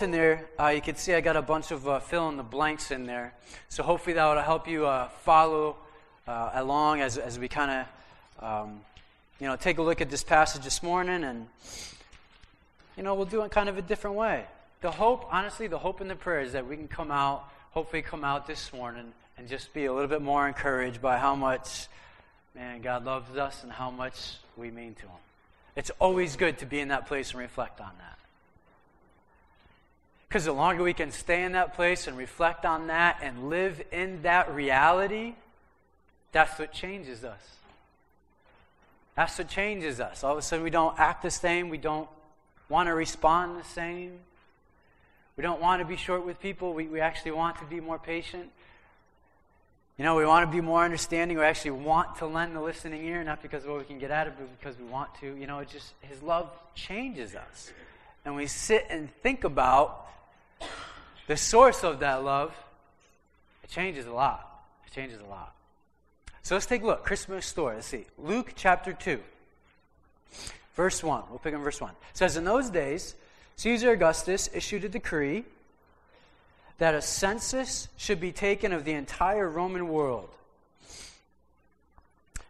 in there, uh, you can see I got a bunch of uh, fill in the blanks in there. So hopefully that will help you uh, follow uh, along as, as we kind of, um, you know, take a look at this passage this morning, and you know, we'll do it kind of a different way. The hope, honestly, the hope and the prayer is that we can come out, hopefully, come out this morning and just be a little bit more encouraged by how much, man, God loves us and how much we mean to Him. It's always good to be in that place and reflect on that. Because the longer we can stay in that place and reflect on that and live in that reality, that's what changes us. That's what changes us. All of a sudden, we don't act the same. We don't want to respond the same. We don't want to be short with people. We, we actually want to be more patient. You know, we want to be more understanding. We actually want to lend the listening ear, not because of what we can get out of it, but because we want to. You know, it just, His love changes us. And we sit and think about the source of that love, it changes a lot. It changes a lot. So let's take a look. Christmas story. Let's see. Luke chapter 2, verse 1. We'll pick up verse 1. It says, In those days, Caesar Augustus issued a decree that a census should be taken of the entire Roman world.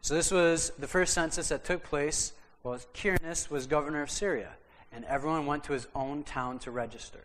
So this was the first census that took place while Quirinus was governor of Syria, and everyone went to his own town to register.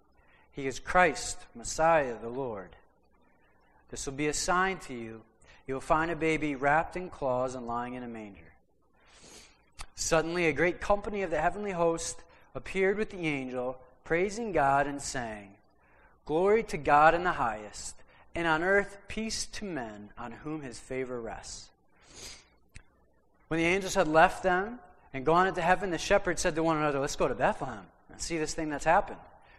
He is Christ, Messiah, the Lord. This will be a sign to you. You will find a baby wrapped in cloths and lying in a manger. Suddenly, a great company of the heavenly host appeared with the angel, praising God and saying, Glory to God in the highest, and on earth peace to men on whom his favor rests. When the angels had left them and gone into heaven, the shepherds said to one another, Let's go to Bethlehem and see this thing that's happened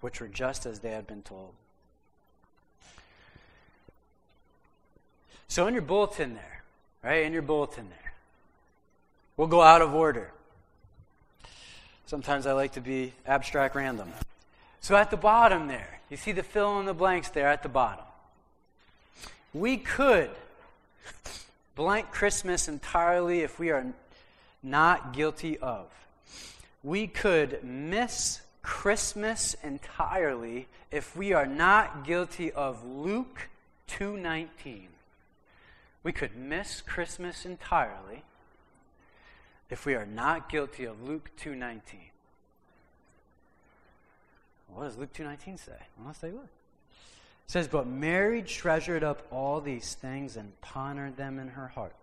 which were just as they had been told. So, in your bulletin there, right, in your bulletin there, we'll go out of order. Sometimes I like to be abstract random. So, at the bottom there, you see the fill in the blanks there at the bottom. We could blank Christmas entirely if we are not guilty of. We could miss Christmas entirely if we are not guilty of Luke 2:19. We could miss Christmas entirely if we are not guilty of Luke 2:19. What does Luke 2:19 say? Well, let's take a look. It says, "But Mary treasured up all these things and pondered them in her heart."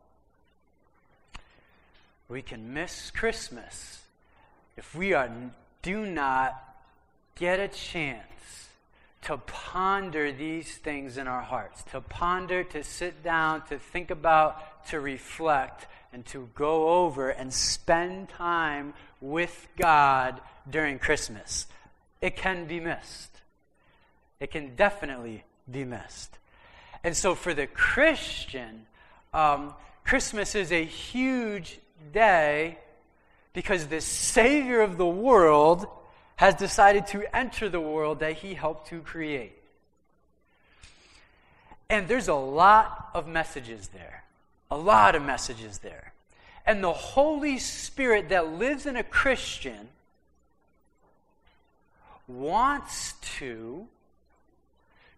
We can miss Christmas if we are do not get a chance to ponder these things in our hearts, to ponder, to sit down, to think about, to reflect, and to go over and spend time with God during Christmas. It can be missed. It can definitely be missed. And so for the Christian, um, Christmas is a huge day because the Savior of the world has decided to enter the world that he helped to create. And there's a lot of messages there. A lot of messages there. And the Holy Spirit that lives in a Christian wants to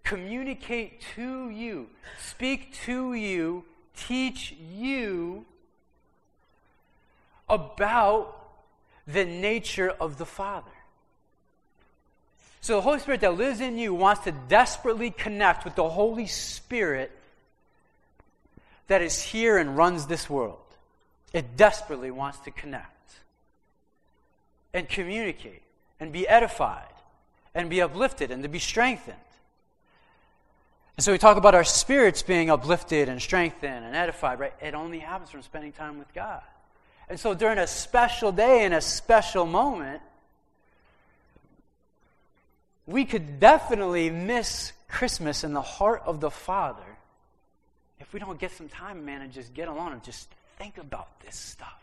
communicate to you, speak to you, teach you about the nature of the Father. So the Holy Spirit that lives in you wants to desperately connect with the Holy Spirit that is here and runs this world. It desperately wants to connect and communicate and be edified and be uplifted and to be strengthened. And so we talk about our spirits being uplifted and strengthened and edified, right? It only happens from spending time with God. And so during a special day and a special moment, we could definitely miss Christmas in the heart of the Father if we don't get some time, man, and just get alone and just think about this stuff.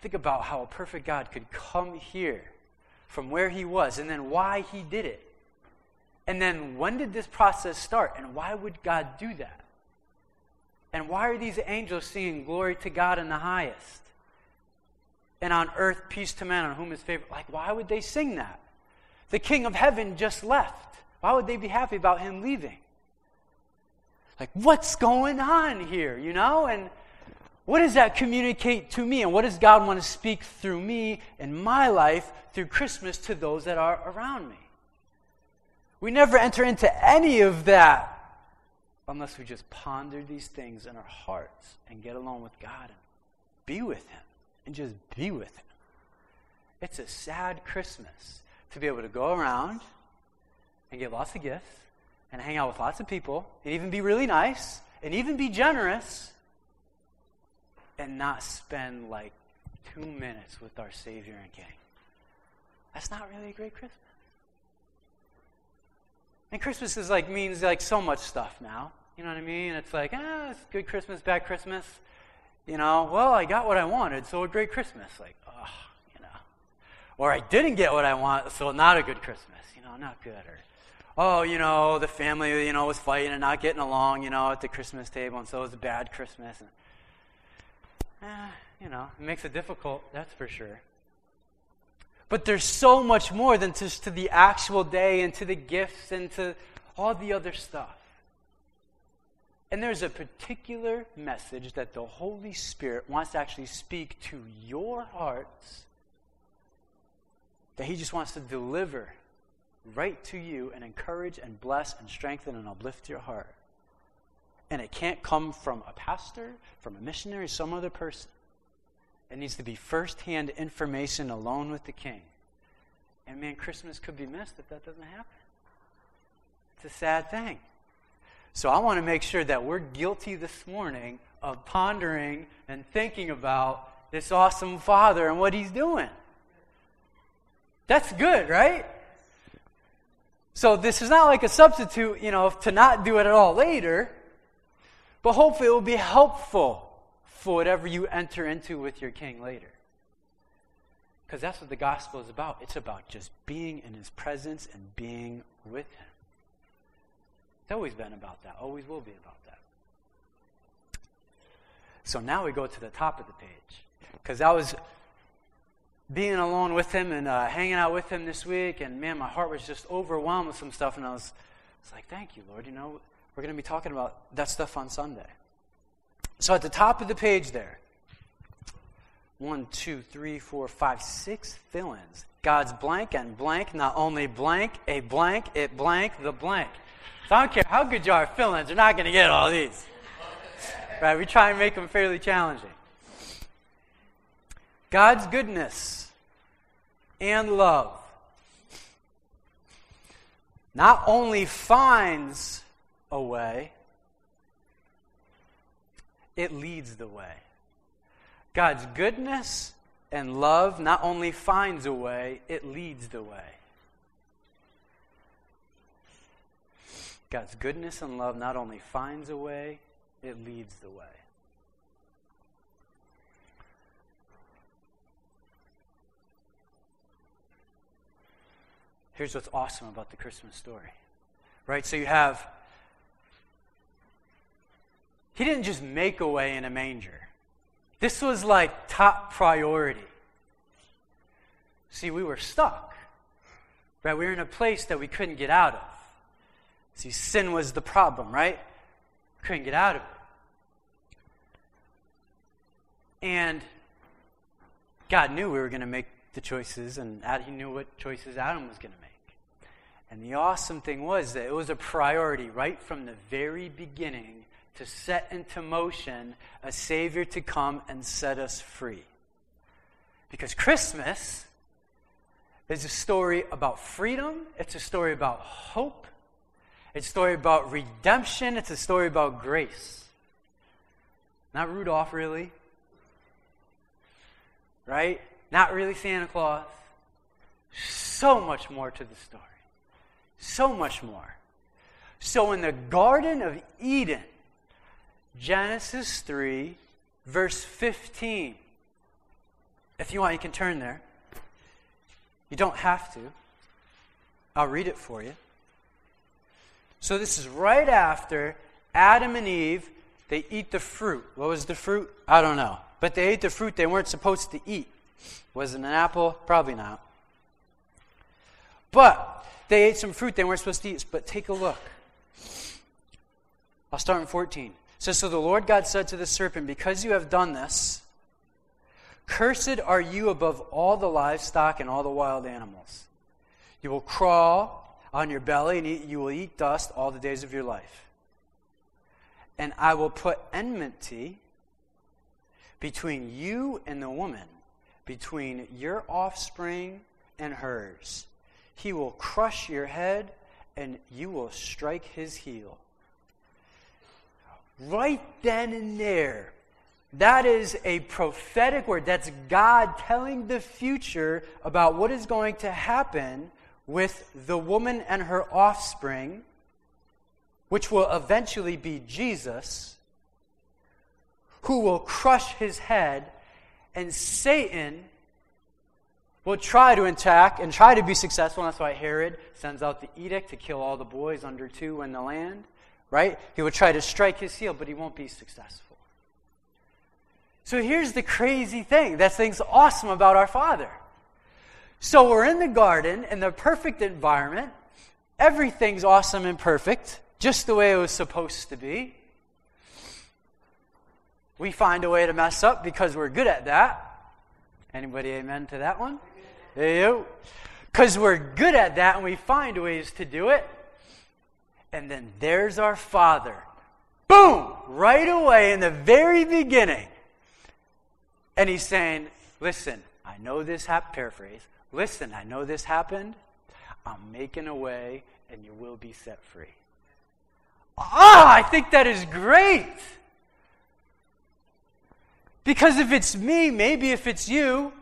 Think about how a perfect God could come here from where he was and then why he did it. And then when did this process start and why would God do that? And why are these angels singing glory to God in the highest? And on earth, peace to man on whom is favor. Like, why would they sing that? The king of heaven just left. Why would they be happy about him leaving? Like, what's going on here, you know? And what does that communicate to me? And what does God want to speak through me in my life through Christmas to those that are around me? We never enter into any of that unless we just ponder these things in our hearts and get along with God and be with Him and just be with Him. It's a sad Christmas to be able to go around and get lots of gifts and hang out with lots of people and even be really nice and even be generous and not spend like two minutes with our Savior and King. That's not really a great Christmas. And Christmas is like means like so much stuff now. You know what I mean? It's like, ah, it's good Christmas, bad Christmas. You know, well, I got what I wanted, so a great Christmas. Like, oh, you know. Or I didn't get what I want, so not a good Christmas. You know, not good. Or, oh, you know, the family, you know, was fighting and not getting along, you know, at the Christmas table, and so it was a bad Christmas. And, eh, you know, it makes it difficult, that's for sure. But there's so much more than just to the actual day and to the gifts and to all the other stuff. And there's a particular message that the Holy Spirit wants to actually speak to your hearts that He just wants to deliver right to you and encourage and bless and strengthen and uplift your heart. And it can't come from a pastor, from a missionary, some other person. It needs to be firsthand information alone with the king. And man, Christmas could be missed if that doesn't happen. It's a sad thing. So I want to make sure that we're guilty this morning of pondering and thinking about this awesome Father and what He's doing. That's good, right? So this is not like a substitute, you know, to not do it at all later, but hopefully it will be helpful for whatever you enter into with your king later. Because that's what the gospel is about. It's about just being in his presence and being with him. It's always been about that, always will be about that. So now we go to the top of the page. Because I was being alone with him and uh, hanging out with him this week, and man, my heart was just overwhelmed with some stuff, and I was, I was like, thank you, Lord. You know, we're going to be talking about that stuff on Sunday. So at the top of the page there, one, two, three, four, five, six fill ins. God's blank and blank, not only blank, a blank, it blank, the blank. So I don't care how good you are ins, you're not going to get all these. Right? We try and make them fairly challenging. God's goodness and love not only finds a way, it leads the way. God's goodness and love not only finds a way, it leads the way. God's goodness and love not only finds a way, it leads the way. Here's what's awesome about the Christmas story Right? So you have. He didn't just make a way in a manger. This was like top priority. See, we were stuck. Right? We were in a place that we couldn't get out of. See, sin was the problem, right? We couldn't get out of it. And God knew we were going to make the choices, and He knew what choices Adam was going to make. And the awesome thing was that it was a priority right from the very beginning to set into motion a Savior to come and set us free. Because Christmas is a story about freedom, it's a story about hope, it's a story about redemption, it's a story about grace. Not Rudolph, really. Right? Not really Santa Claus. So much more to the story. So much more. So, in the Garden of Eden, Genesis 3, verse 15. If you want, you can turn there. You don't have to. I'll read it for you. So, this is right after Adam and Eve, they eat the fruit. What was the fruit? I don't know. But they ate the fruit they weren't supposed to eat. Was it an apple? Probably not. But they ate some fruit they weren't supposed to eat. But take a look. I'll start in 14. It says, So the Lord God said to the serpent, Because you have done this, cursed are you above all the livestock and all the wild animals. You will crawl on your belly, and you will eat dust all the days of your life. And I will put enmity between you and the woman, between your offspring and hers. He will crush your head, and you will strike his heel. Right then and there, that is a prophetic word. That's God telling the future about what is going to happen with the woman and her offspring, which will eventually be Jesus who will crush his head, and Satan will try to attack and try to be successful. And that's why Herod sends out the edict to kill all the boys under two in the land, right? He will try to strike his heel, but he won't be successful. So here's the crazy thing that thing's awesome about our Father. So we're in the garden in the perfect environment. Everything's awesome and perfect, just the way it was supposed to be. We find a way to mess up because we're good at that. Anybody amen to that one? you. Because we're good at that and we find ways to do it. And then there's our Father. Boom! Right away in the very beginning. And he's saying, Listen, I know this paraphrase. Listen, I know this happened. I'm making a way and you will be set free. Ah, I think that is great. Because if it's me, maybe if it's you,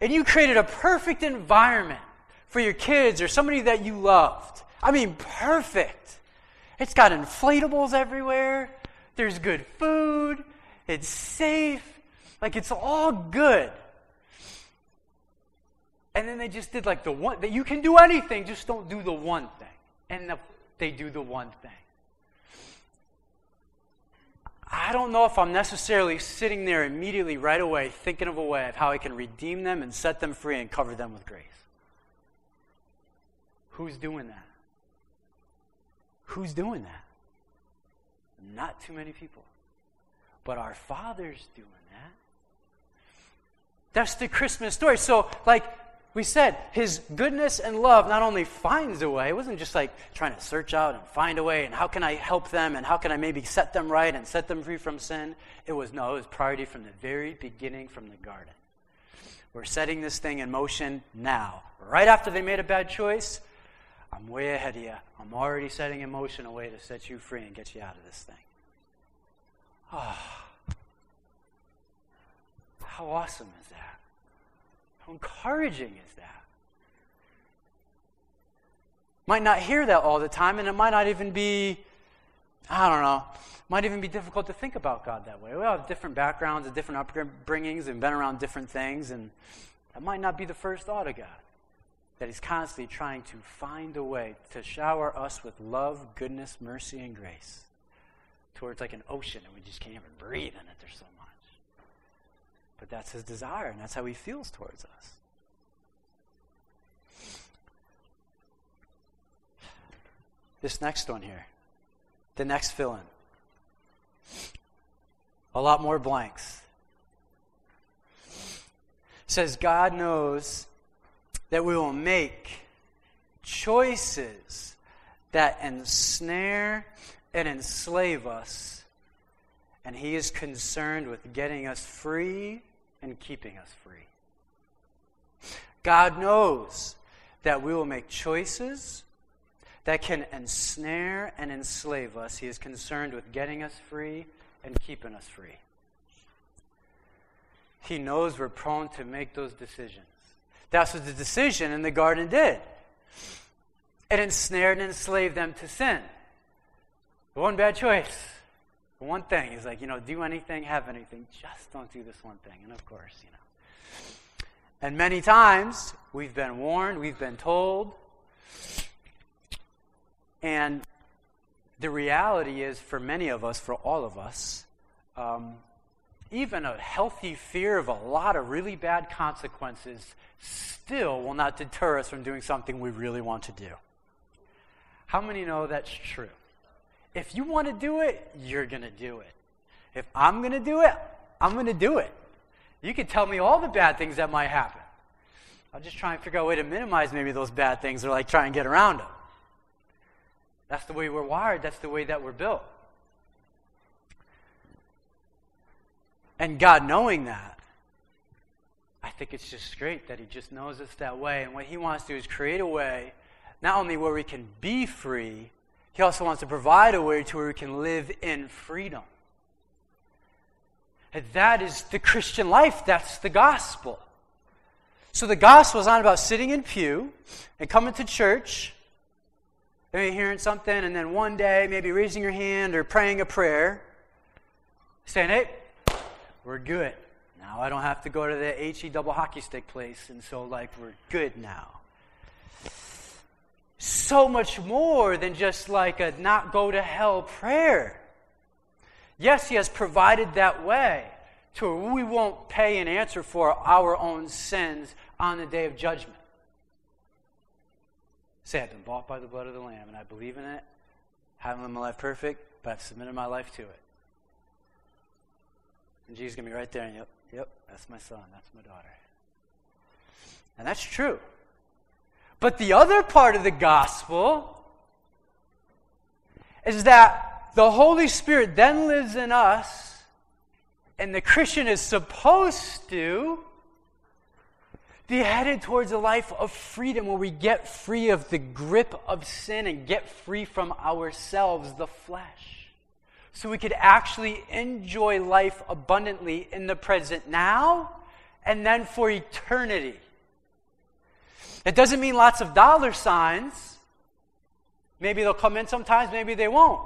and you created a perfect environment for your kids or somebody that you loved. I mean, perfect. It's got inflatables everywhere. There's good food. It's safe. Like, it's all good. And then they just did like the one that you can do anything, just don't do the one thing. And the, they do the one thing. I don't know if I'm necessarily sitting there immediately right away thinking of a way of how I can redeem them and set them free and cover them with grace. Who's doing that? Who's doing that? Not too many people. But our Father's doing that. That's the Christmas story. So, like, we said his goodness and love not only finds a way, it wasn't just like trying to search out and find a way and how can I help them and how can I maybe set them right and set them free from sin. It was no, it was priority from the very beginning from the garden. We're setting this thing in motion now. Right after they made a bad choice, I'm way ahead of you. I'm already setting in motion a way to set you free and get you out of this thing. Ah. Oh, how awesome is that? How encouraging is that? Might not hear that all the time, and it might not even be, I don't know, might even be difficult to think about God that way. We all have different backgrounds and different upbringings and been around different things, and that might not be the first thought of God. that He's constantly trying to find a way to shower us with love, goodness, mercy, and grace towards like an ocean, and we just can't even breathe in it. There's so much. But that's His desire, and that's how He feels towards us. This next one here, the next fill in. A lot more blanks. says God knows that we will make choices that ensnare and enslave us, and He is concerned with getting us free and keeping us free. God knows that we will make choices that can ensnare and enslave us. He is concerned with getting us free and keeping us free. He knows we're prone to make those decisions. That's what the decision in the garden did. It ensnared and enslaved them to sin. One bad choice. One thing is like, you know, do anything, have anything, just don't do this one thing. And of course, you know. And many times we've been warned, we've been told. And the reality is, for many of us, for all of us, um, even a healthy fear of a lot of really bad consequences still will not deter us from doing something we really want to do. How many know that's true? If you want to do it, you're going to do it. If I'm going to do it, I'm going to do it. You can tell me all the bad things that might happen. I'll just try and figure out a way to minimize maybe those bad things or like try and get around them. That's the way we're wired, that's the way that we're built. And God knowing that, I think it's just great that He just knows us that way. And what He wants to do is create a way, not only where we can be free, He also wants to provide a way to where we can live in freedom. And that is the Christian life. That's the gospel. So the gospel is not about sitting in pew and coming to church, maybe hearing something, and then one day maybe raising your hand or praying a prayer, saying, hey, we're good. Now I don't have to go to the HE double hockey stick place, and so, like, we're good now. So much more than just like a not go to hell prayer. Yes, He has provided that way to where we won't pay an answer for our own sins on the day of judgment. Say, I've been bought by the blood of the Lamb, and I believe in it. I Haven't lived my life perfect, but I've submitted my life to it. And Jesus is going to be right there, and yep, yep, that's my son, that's my daughter. And that's true. But the other part of the gospel is that the Holy Spirit then lives in us, and the Christian is supposed to be headed towards a life of freedom where we get free of the grip of sin and get free from ourselves, the flesh so we could actually enjoy life abundantly in the present now and then for eternity. It doesn't mean lots of dollar signs. Maybe they'll come in sometimes, maybe they won't.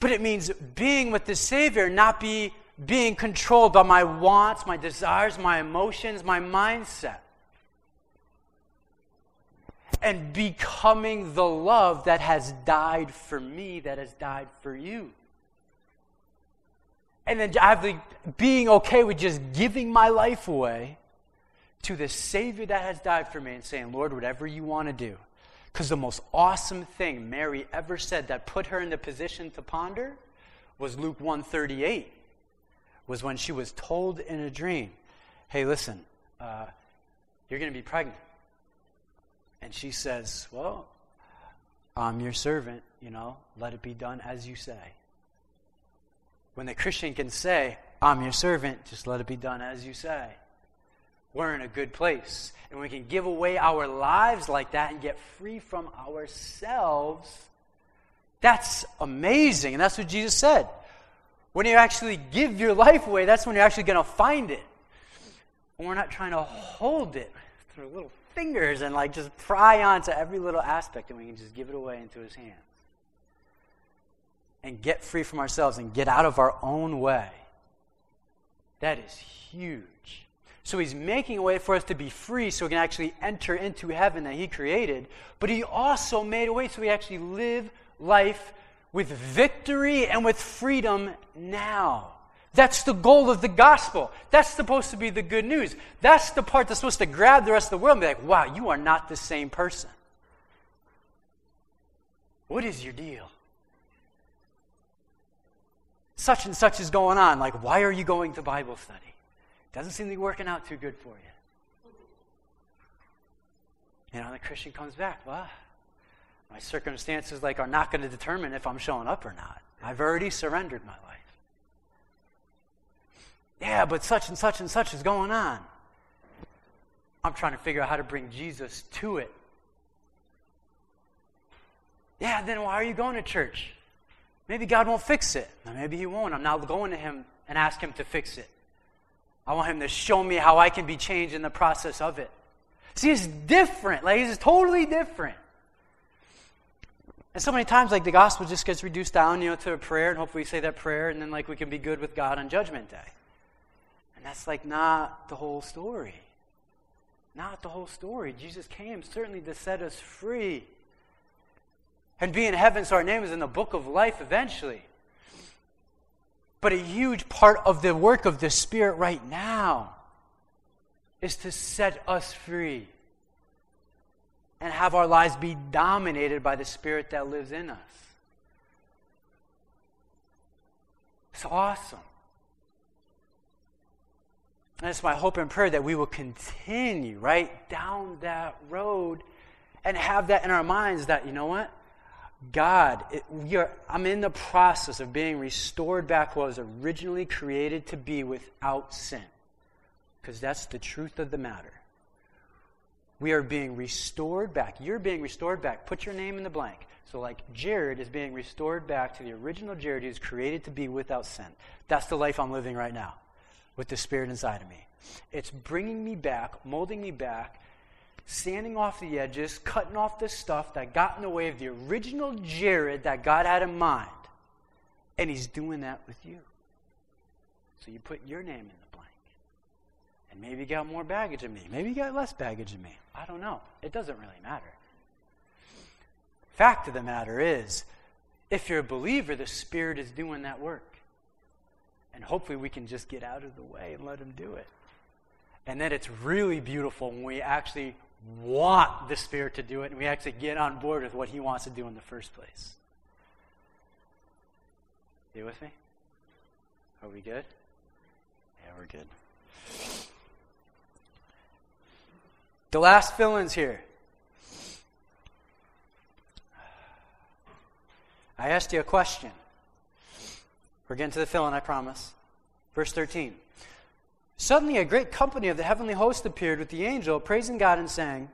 But it means being with the Savior, not be being controlled by my wants, my desires, my emotions, my mindset and becoming the love that has died for me, that has died for you. And then I have having, being okay with just giving my life away to the Savior that has died for me and saying, Lord, whatever you want to do. Because the most awesome thing Mary ever said that put her in the position to ponder was Luke 138, was when she was told in a dream, hey, listen, uh, you're going to be pregnant. And she says, Well, I'm your servant, you know, let it be done as you say. When the Christian can say, I'm your servant, just let it be done as you say, we're in a good place. And we can give away our lives like that and get free from ourselves. That's amazing. And that's what Jesus said. When you actually give your life away, that's when you're actually going to find it. And we're not trying to hold it through little fingers and like just pry onto every little aspect and we can just give it away into his hands. And get free from ourselves and get out of our own way. That is huge. So he's making a way for us to be free so we can actually enter into heaven that he created. But he also made a way so we actually live life with victory and with freedom now. That's the goal of the gospel. That's supposed to be the good news. That's the part that's supposed to grab the rest of the world and be like, wow, you are not the same person. What is your deal? Such and such is going on. Like, why are you going to Bible study? Doesn't seem to be working out too good for you. You know, the Christian comes back. Well, my circumstances like are not going to determine if I'm showing up or not. I've already surrendered my life. Yeah, but such and such and such is going on. I'm trying to figure out how to bring Jesus to it. Yeah, then why are you going to church? Maybe God won't fix it. maybe He won't. I'm not going to Him and ask Him to fix it. I want Him to show me how I can be changed in the process of it. See, it's different. Like, it's totally different. And so many times, like, the gospel just gets reduced down, you know, to a prayer, and hopefully we say that prayer, and then, like, we can be good with God on Judgment Day. And that's, like, not the whole story. Not the whole story. Jesus came certainly to set us free and be in heaven, so our name is in the book of life eventually. But a huge part of the work of the Spirit right now is to set us free and have our lives be dominated by the Spirit that lives in us. It's awesome. And it's my hope and prayer that we will continue right down that road and have that in our minds that, you know what? God, it, are, I'm in the process of being restored back what I was originally created to be without sin. Because that's the truth of the matter. We are being restored back. You're being restored back. Put your name in the blank. So, like Jared is being restored back to the original Jared who was created to be without sin. That's the life I'm living right now with the Spirit inside of me. It's bringing me back, molding me back sanding off the edges, cutting off the stuff that got in the way of the original Jared that God had in mind. And He's doing that with you. So you put your name in the blank. And maybe you got more baggage than me. Maybe you got less baggage than me. I don't know. It doesn't really matter. Fact of the matter is, if you're a believer, the Spirit is doing that work. And hopefully we can just get out of the way and let Him do it. And then it's really beautiful when we actually want the Spirit to do it and we actually get on board with what He wants to do in the first place. You with me? Are we good? Yeah, we're good. The last fill ins here. I asked you a question. We're getting to the fill in, I promise. Verse 13. Suddenly, a great company of the heavenly host appeared with the angel, praising God and saying,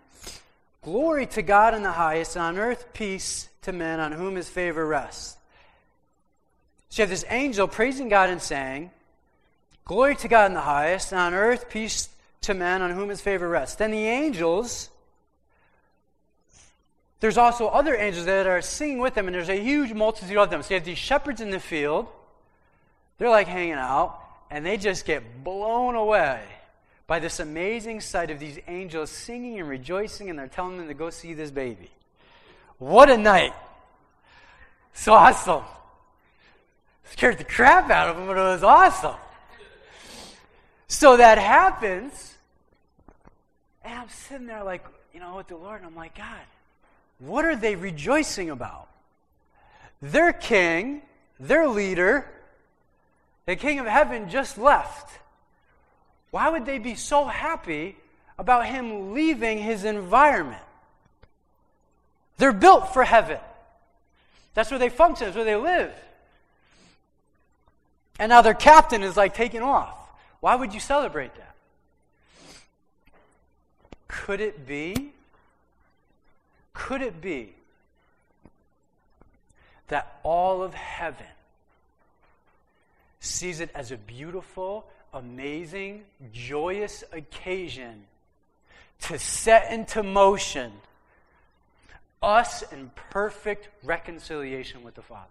Glory to God in the highest, and on earth peace to men on whom his favor rests. So you have this angel praising God and saying, Glory to God in the highest, and on earth peace to men on whom his favor rests. Then the angels, there's also other angels that are singing with them, and there's a huge multitude of them. So you have these shepherds in the field, they're like hanging out and they just get blown away by this amazing sight of these angels singing and rejoicing, and they're telling them to go see this baby. What a night! So awesome. Scared the crap out of them, but it was awesome. So that happens, and I'm sitting there like, you know, with the Lord, and I'm like, God, what are they rejoicing about? Their king, their leader, the king of heaven just left. Why would they be so happy about him leaving his environment? They're built for heaven. That's where they function, that's where they live. And now their captain is like taking off. Why would you celebrate that? Could it be? Could it be that all of heaven sees it as a beautiful, amazing, joyous occasion to set into motion us in perfect reconciliation with the Father.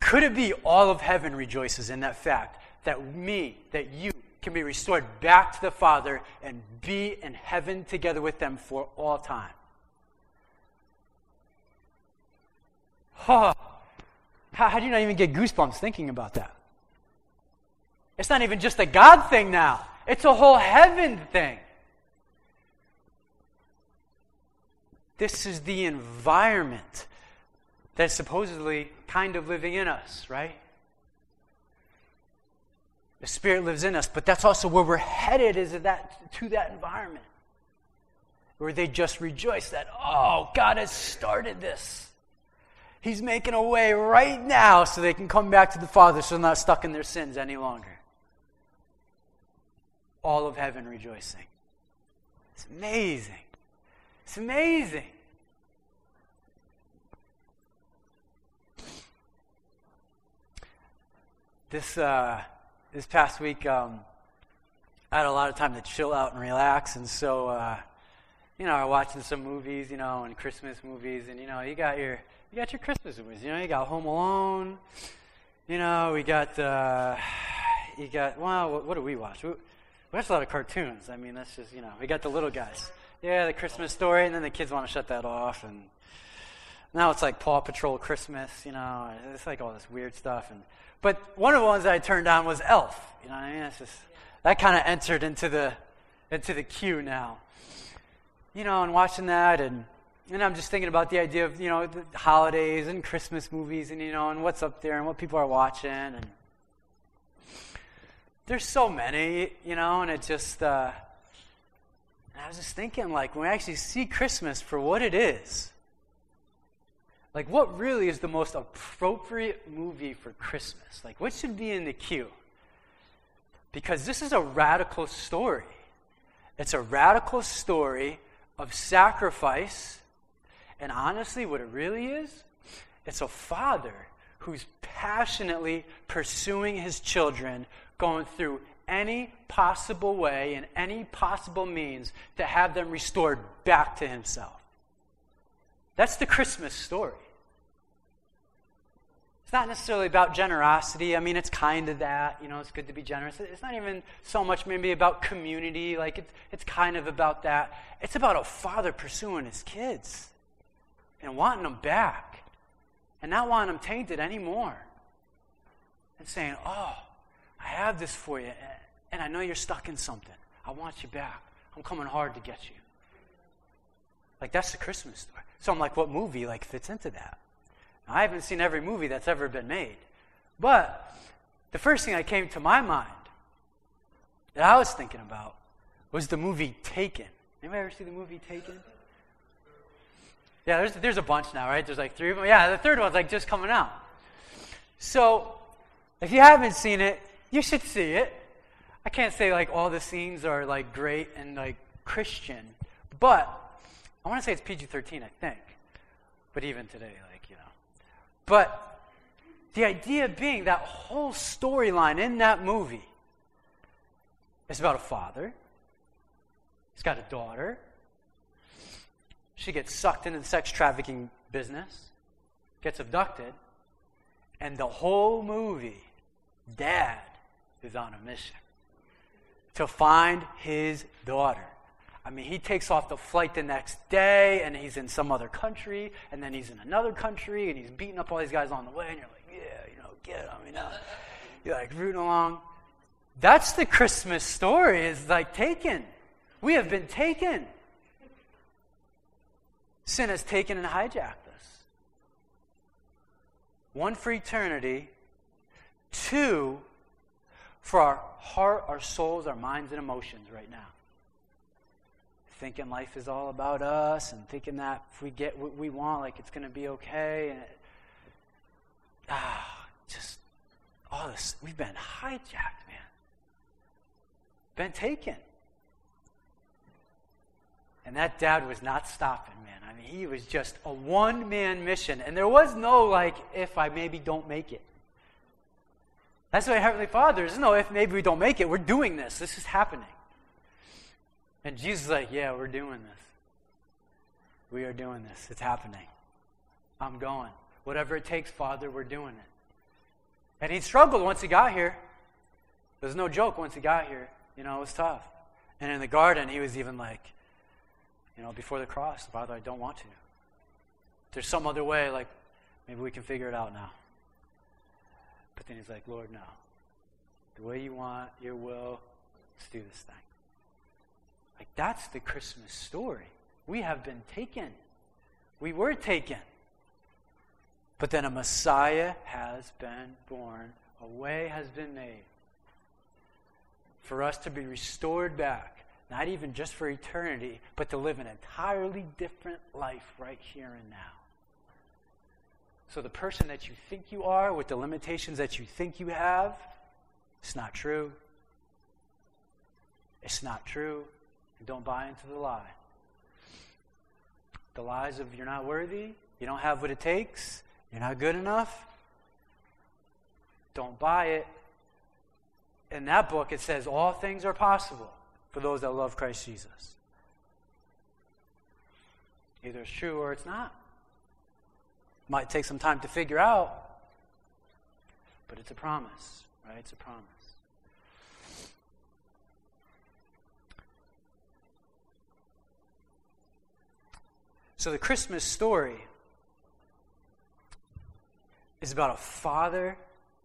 Could it be all of heaven rejoices in that fact that me, that you, can be restored back to the Father and be in heaven together with them for all time. Oh, how, how do you not even get goosebumps thinking about that? It's not even just a God thing now, it's a whole heaven thing. This is the environment that's supposedly kind of living in us, right? The Spirit lives in us, but that's also where we're headed is that to that environment where they just rejoice that, oh, God has started this. He's making a way right now so they can come back to the Father so they're not stuck in their sins any longer. All of heaven rejoicing. It's amazing. It's amazing. This, uh, this past week, um, I had a lot of time to chill out and relax, and so, uh, you know, I was watching some movies, you know, and Christmas movies, and you know, you got your you got your Christmas movies. You know, you got Home Alone. You know, we got uh, you got well, what, what do we watch? We, we watch a lot of cartoons. I mean, that's just you know, we got the little guys. Yeah, the Christmas story, and then the kids want to shut that off, and now it's like Paw Patrol Christmas. You know, it's like all this weird stuff, and but one of the ones that I turned on was Elf. You know, I mean, it's just that kind of entered into the into the queue now. You know, and watching that, and and I'm just thinking about the idea of you know the holidays and Christmas movies, and you know, and what's up there and what people are watching, and there's so many, you know, and it just. Uh, I was just thinking, like, when we actually see Christmas for what it is, like, what really is the most appropriate movie for Christmas? Like, what should be in the queue? Because this is a radical story. It's a radical story of sacrifice. And honestly, what it really is, it's a father who's passionately pursuing his children, going through any possible way and any possible means to have them restored back to himself. That's the Christmas story It's not necessarily about generosity. I mean, it's kind of that. You know, it's good to be generous. It's not even so much maybe about community. Like, it's, it's kind of about that. It's about a father pursuing his kids and wanting them back and not wanting them tainted anymore. And saying, Oh, I have this for you, and I know you're stuck in something. I want you back. I'm coming hard to get you. Like, that's the Christmas story. So I'm like, what movie like fits into that? I haven't seen every movie that's ever been made. But the first thing that came to my mind that I was thinking about was the movie Taken. Anybody ever see the movie Taken? Yeah, there's, there's a bunch now, right? There's like three of them. Yeah, the third one's like just coming out. So, if you haven't seen it, you should see it. I can't say like all the scenes are like great and like Christian, but I want to say it's PG 13, I think. But even today, like, you know. but the idea being that whole storyline in that movie is about a father. He's got a daughter. She gets sucked into the sex trafficking business, gets abducted, and the whole movie, dad is on a mission to find his daughter. I mean, he takes off the flight the next day, and he's in some other country, and then he's in another country, and he's beating up all these guys on the way, and you're like, yeah, you know, get him, you know. You're like rooting along. That's the Christmas story, is like taken. We have been taken. Sin has taken and hijacked us. One for eternity, two for our heart, our souls, our minds, and emotions right now thinking life is all about us and thinking that if we get what we want, like it's going to be okay. And it, ah, just all this. We've been hijacked, man. Been taken. And that dad was not stopping, man. I mean, he was just a one man mission. And there was no, like, if I maybe don't make it. That's why Heavenly Father, there's no if maybe we don't make it. We're doing this. This is happening. And Jesus is like, Yeah, we're doing this. We are doing this. It's happening. I'm going. Whatever it takes, Father, we're doing it. And he struggled once he got here. Was no joke once he got here. You know, it was tough. And in the garden, he was even like, you know, before the cross, Father, I don't want to. There's some other way, like, maybe we can figure it out now. But then he's like, Lord, no. The way you want, your will, let's do this thing. Like, that's the Christmas story. We have been taken. We were taken. But then a Messiah has been born, a way has been made for us to be restored back, not even just for eternity, but to live an entirely different life right here and now. So the person that you think you are, with the limitations that you think you have, it's not true. It's not true. And don't buy into the lie. The lies of you're not worthy, you don't have what it takes, you're not good enough. Don't buy it. In that book, it says all things are possible for those that love Christ Jesus. Either it's true or it's not. Might take some time to figure out, but it's a promise, right? It's a promise. So the Christmas story is about a father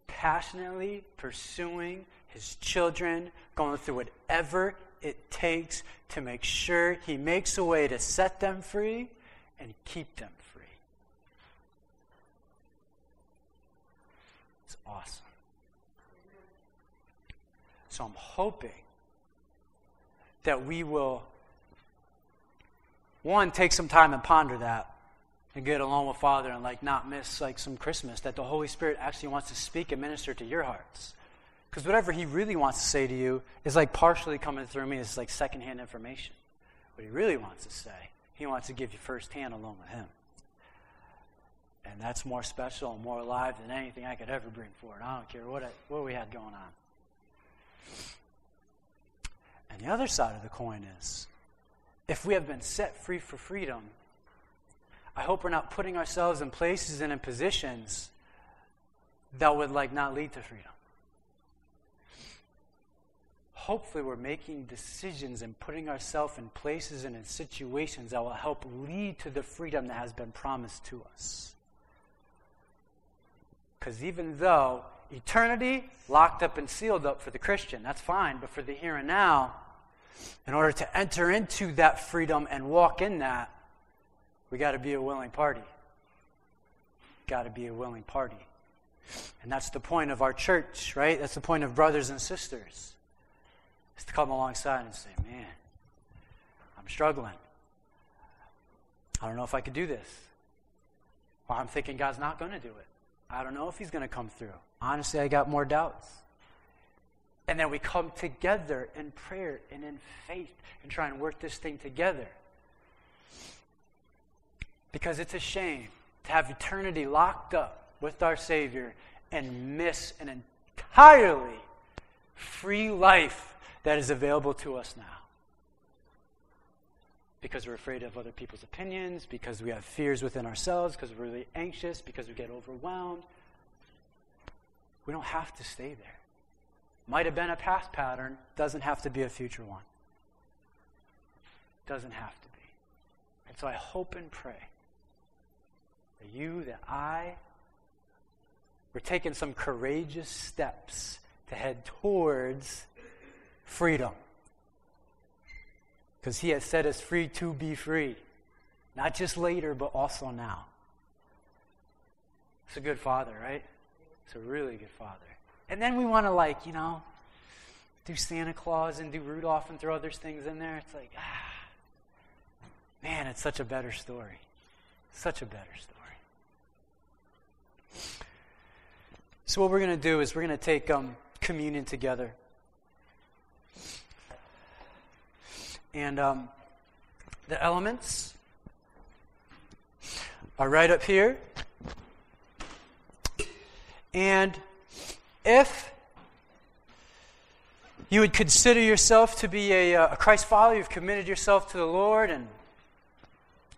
passionately pursuing his children, going through whatever it takes to make sure he makes a way to set them free and keep them free. It's awesome. So I'm hoping that we will, one, take some time and ponder that and get along with Father and like not miss like some Christmas, that the Holy Spirit actually wants to speak and minister to your hearts. Because whatever he really wants to say to you is like partially coming through me. It's like secondhand information. What he really wants to say, he wants to give you firsthand along with him. And that's more special and more alive than anything I could ever bring forward. I don't care what, I, what we had going on. And the other side of the coin is if we have been set free for freedom, I hope we're not putting ourselves in places and in positions that would like not lead to freedom. Hopefully, we're making decisions and putting ourselves in places and in situations that will help lead to the freedom that has been promised to us. Because even though eternity locked up and sealed up for the Christian, that's fine, but for the here and now, in order to enter into that freedom and walk in that, we got to be a willing party. Got to be a willing party. And that's the point of our church, right? That's the point of brothers and sisters. Is to come alongside and say, man, I'm struggling. I don't know if I could do this. Or I'm thinking God's not going to do it. I don't know if He's going to come through. Honestly, I got more doubts. And then we come together in prayer and in faith and try and work this thing together. Because it's a shame to have eternity locked up with our Savior and miss an entirely free life that is available to us now. Because we're afraid of other people's opinions, because we have fears within ourselves, because we're really anxious, because we get overwhelmed. We don't have to stay there. Might have been a past pattern, doesn't have to be a future one. Doesn't have to be. And so I hope and pray that you, that I, we're taking some courageous steps to head towards freedom. Because he has set us free to be free. Not just later, but also now. It's a good father, right? It's a really good father. And then we want to, like, you know, do Santa Claus and do Rudolph and throw other things in there. It's like, ah, man, it's such a better story. Such a better story. So, what we're going to do is we're going to take um, communion together. And um, the elements are right up here. And if you would consider yourself to be a, uh, a Christ follower, you've committed yourself to the Lord, and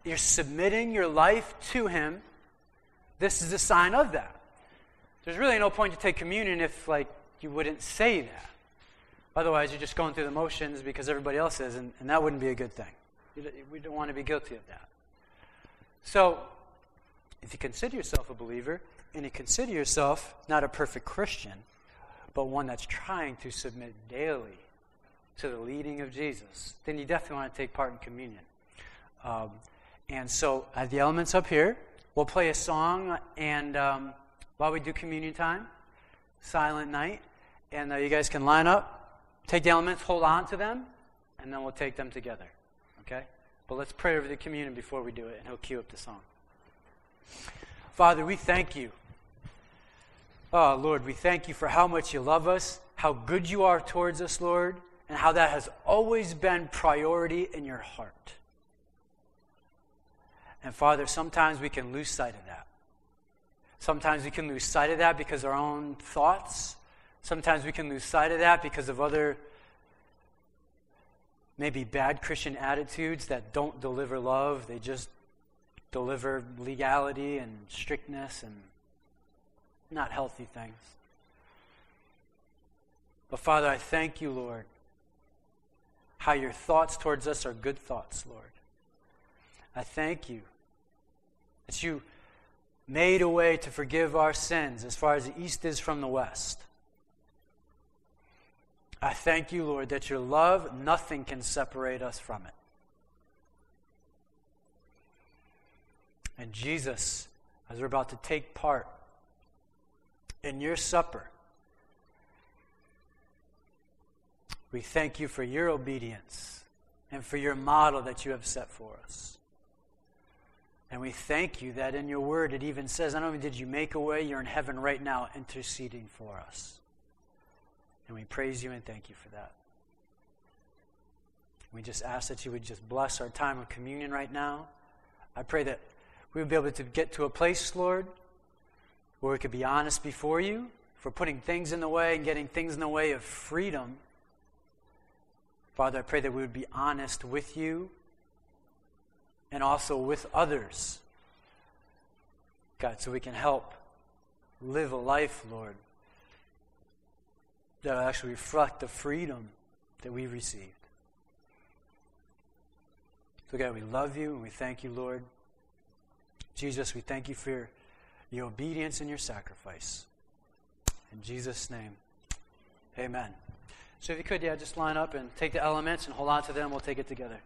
you're submitting your life to Him, this is a sign of that. There's really no point to take communion if, like, you wouldn't say that. Otherwise, you're just going through the motions because everybody else is, and, and that wouldn't be a good thing. We don't want to be guilty of that. So, if you consider yourself a believer, and you consider yourself not a perfect Christian, but one that's trying to submit daily to the leading of Jesus, then you definitely want to take part in communion. Um, and so I have the elements up here. We'll play a song, and um, while we do communion time, silent night, and uh, you guys can line up, take the elements, hold on to them, and then we'll take them together. Okay? But let's pray over the communion before we do it, and he'll cue up the song. Father, we thank you. Oh, Lord, we thank you for how much you love us, how good you are towards us, Lord, and how that has always been priority in your heart. And Father, sometimes we can lose sight of that. Sometimes we can lose sight of that because our own thoughts. Sometimes we can lose sight of that because of other maybe bad Christian attitudes that don't deliver love. They just deliver legality and strictness and not healthy things. But Father, I thank you, Lord, how your thoughts towards us are good thoughts, Lord. I thank you that you made a way to forgive our sins as far as the east is from the west. I thank you, Lord, that your love, nothing can separate us from it. And Jesus, as we're about to take part in your supper, we thank you for your obedience and for your model that you have set for us. And we thank you that in your word it even says, not only did you make a way, you're in heaven right now interceding for us. And we praise you and thank you for that. We just ask that you would just bless our time of communion right now. I pray that we would be able to get to a place, Lord, where we could be honest before you for putting things in the way and getting things in the way of freedom. Father, I pray that we would be honest with you and also with others. God, so we can help live a life, Lord, that actually reflect the freedom that we received. So, God, we love you and we thank you, Lord. Jesus, we thank you for your, your obedience and your sacrifice. In Jesus' name, amen. So, if you could, yeah, just line up and take the elements and hold on to them. We'll take it together.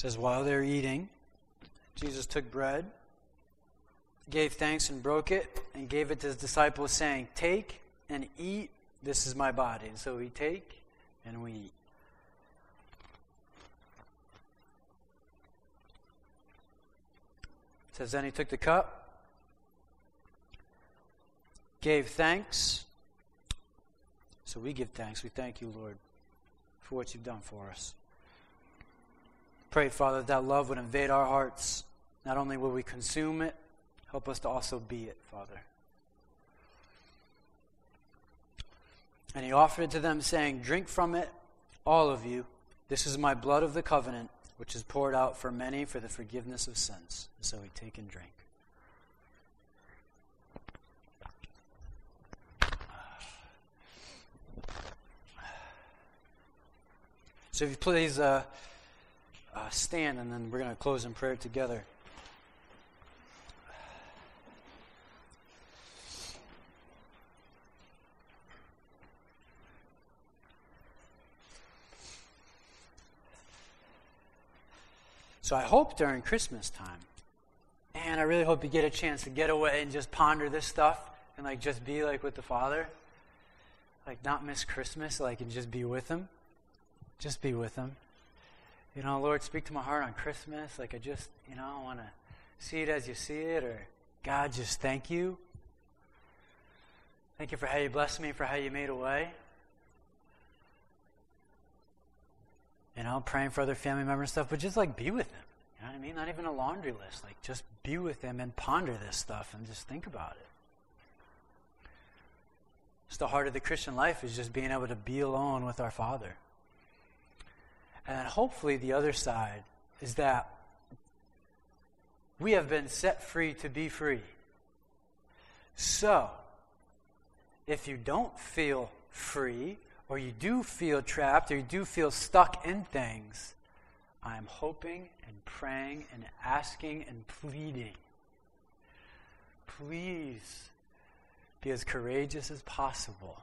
Says, While they're eating, Jesus took bread, gave thanks, and broke it, and gave it to his disciples, saying, Take and eat, this is my body. And so we take and we eat. It says, Then he took the cup, gave thanks. So we give thanks. We thank you, Lord, for what you've done for us. Pray, Father, that, love would invade our hearts. Not only will we consume it, help us to also be it, Father. And he offered it to them, saying, Drink from it, all of you. This is my blood of the covenant, which is poured out for many for the forgiveness of sins. So we take and drink. So if you please uh, uh, stand, and then we're going to close in prayer together. So I hope during Christmas time, and I really hope you get a chance to get away and just ponder this stuff and like just be like with the Father. Like not miss Christmas, like and just be with Him. Just be with Him. You know, Lord, speak to my heart on Christmas. Like I just, you know, I want to see it as you see it, or God, just thank you. Thank you for how you blessed me, for how you made a way. You know, praying for other family members and stuff, but just like be with them. You know what I mean? Not even a laundry list. Like just be with them and ponder this stuff and just think about it. It's the heart of the Christian life is just being able to be alone with our Father. And hopefully the other side is that we have been set free to be free. So, if you don't feel free, or you do feel trapped or you do feel stuck in things, I am hoping and praying and asking and pleading. Please be as courageous as possible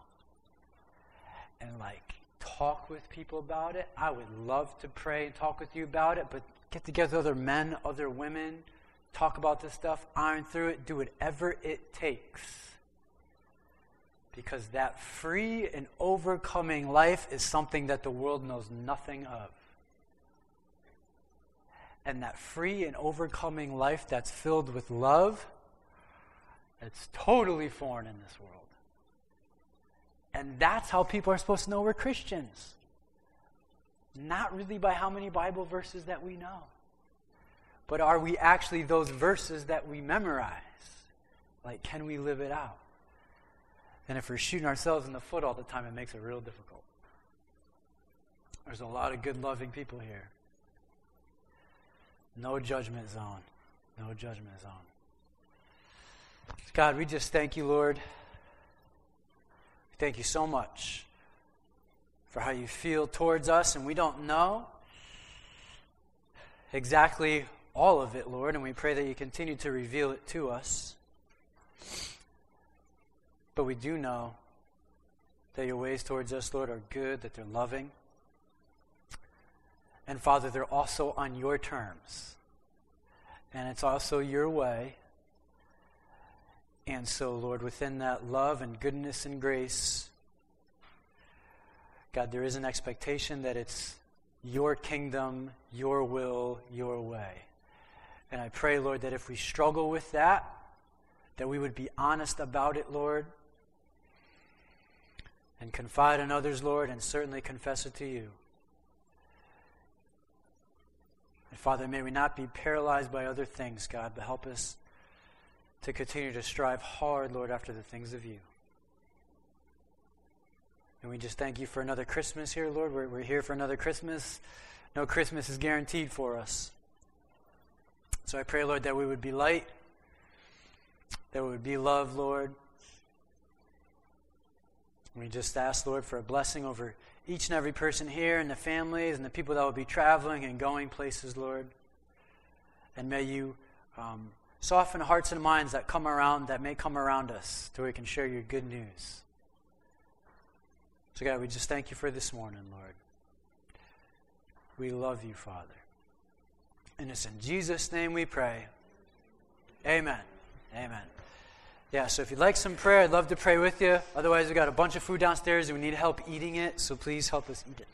and like talk with people about it. I would love to pray and talk with you about it, but get together other men, other women, talk about this stuff, iron through it, do whatever it takes because that free and overcoming life is something that the world knows nothing of. And that free and overcoming life that's filled with love, it's totally foreign in this world. And that's how people are supposed to know we're Christians. Not really by how many Bible verses that we know, but are we actually those verses that we memorize? Like, can we live it out? And if we're shooting ourselves in the foot all the time, it makes it real difficult. There's a lot of good, loving people here. No judgment zone. No judgment zone. God, we just thank you, Lord. Thank you so much for how you feel towards us, and we don't know exactly all of it, Lord, and we pray that you continue to reveal it to us. But we do know that your ways towards us, Lord, are good, that they're loving. And Father, they're also on your terms. And it's also your way. And so, Lord, within that love and goodness and grace, God, there is an expectation that it's your kingdom, your will, your way. And I pray, Lord, that if we struggle with that, that we would be honest about it, Lord, and confide in others, Lord, and certainly confess it to you. And Father, may we not be paralyzed by other things, God, but help us to continue to strive hard, Lord, after the things of you. And we just thank you for another Christmas here, Lord. We're, we're here for another Christmas. No Christmas is guaranteed for us. So I pray, Lord, that we would be light, that we would be love, Lord. We just ask, Lord, for a blessing over each and every person here and the families and the people that will be traveling and going places, Lord. And may you um, soften hearts and minds that come around, that may come around us, so we can share your good news. So, God, we just thank you for this morning, Lord. We love you, Father. And it's in Jesus' name we pray. Amen. Amen. Yeah, so if you'd like some prayer, I'd love to pray with you. Otherwise, we've got a bunch of food downstairs and we need help eating it, so please help us eat it.